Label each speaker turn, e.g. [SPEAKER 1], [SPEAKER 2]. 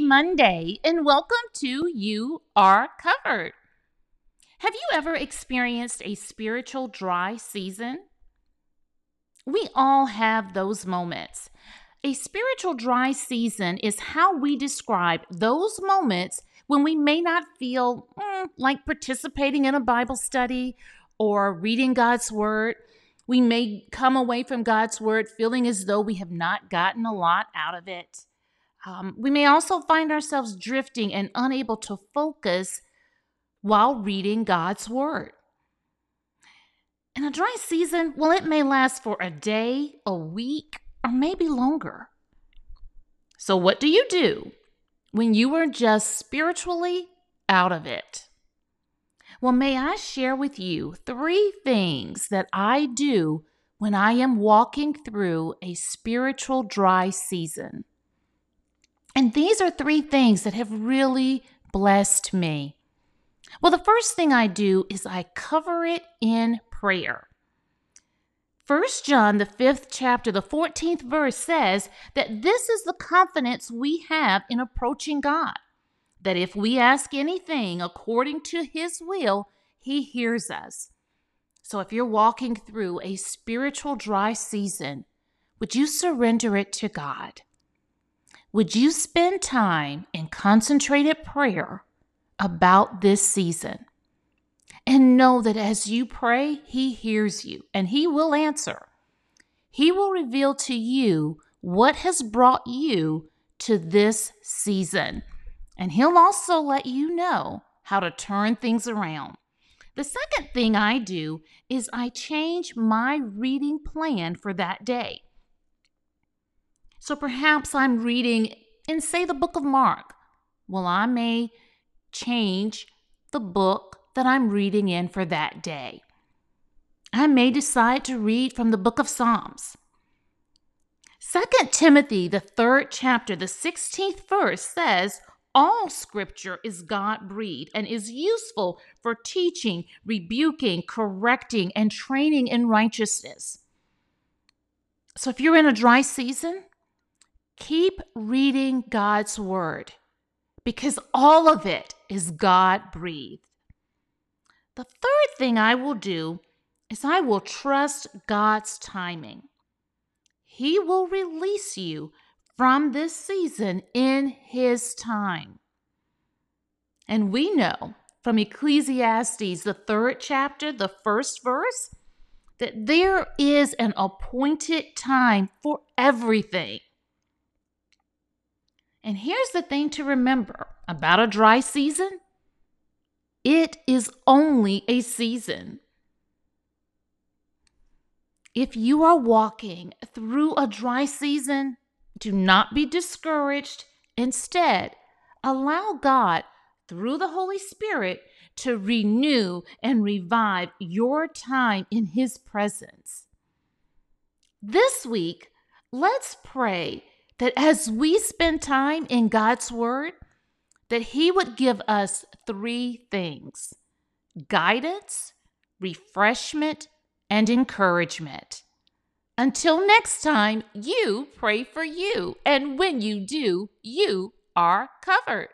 [SPEAKER 1] Monday and welcome to You Are Covered. Have you ever experienced a spiritual dry season? We all have those moments. A spiritual dry season is how we describe those moments when we may not feel mm, like participating in a Bible study or reading God's Word. We may come away from God's Word feeling as though we have not gotten a lot out of it. Um, we may also find ourselves drifting and unable to focus while reading God's Word. In a dry season, well, it may last for a day, a week, or maybe longer. So, what do you do when you are just spiritually out of it? Well, may I share with you three things that I do when I am walking through a spiritual dry season. And these are three things that have really blessed me. Well, the first thing I do is I cover it in prayer. First John, the fifth chapter, the 14th verse says that this is the confidence we have in approaching God, that if we ask anything according to his will, he hears us. So if you're walking through a spiritual dry season, would you surrender it to God? Would you spend time in concentrated prayer about this season? And know that as you pray, He hears you and He will answer. He will reveal to you what has brought you to this season. And He'll also let you know how to turn things around. The second thing I do is I change my reading plan for that day. So perhaps I'm reading in, say, the book of Mark. Well, I may change the book that I'm reading in for that day. I may decide to read from the book of Psalms. Second Timothy, the third chapter, the 16th verse says, all scripture is God breathed and is useful for teaching, rebuking, correcting, and training in righteousness. So if you're in a dry season, Keep reading God's word because all of it is God breathed. The third thing I will do is I will trust God's timing. He will release you from this season in His time. And we know from Ecclesiastes, the third chapter, the first verse, that there is an appointed time for everything. And here's the thing to remember about a dry season it is only a season. If you are walking through a dry season, do not be discouraged. Instead, allow God, through the Holy Spirit, to renew and revive your time in His presence. This week, let's pray that as we spend time in God's Word, that He would give us three things guidance, refreshment, and encouragement. Until next time, you pray for you. And when you do, you are covered.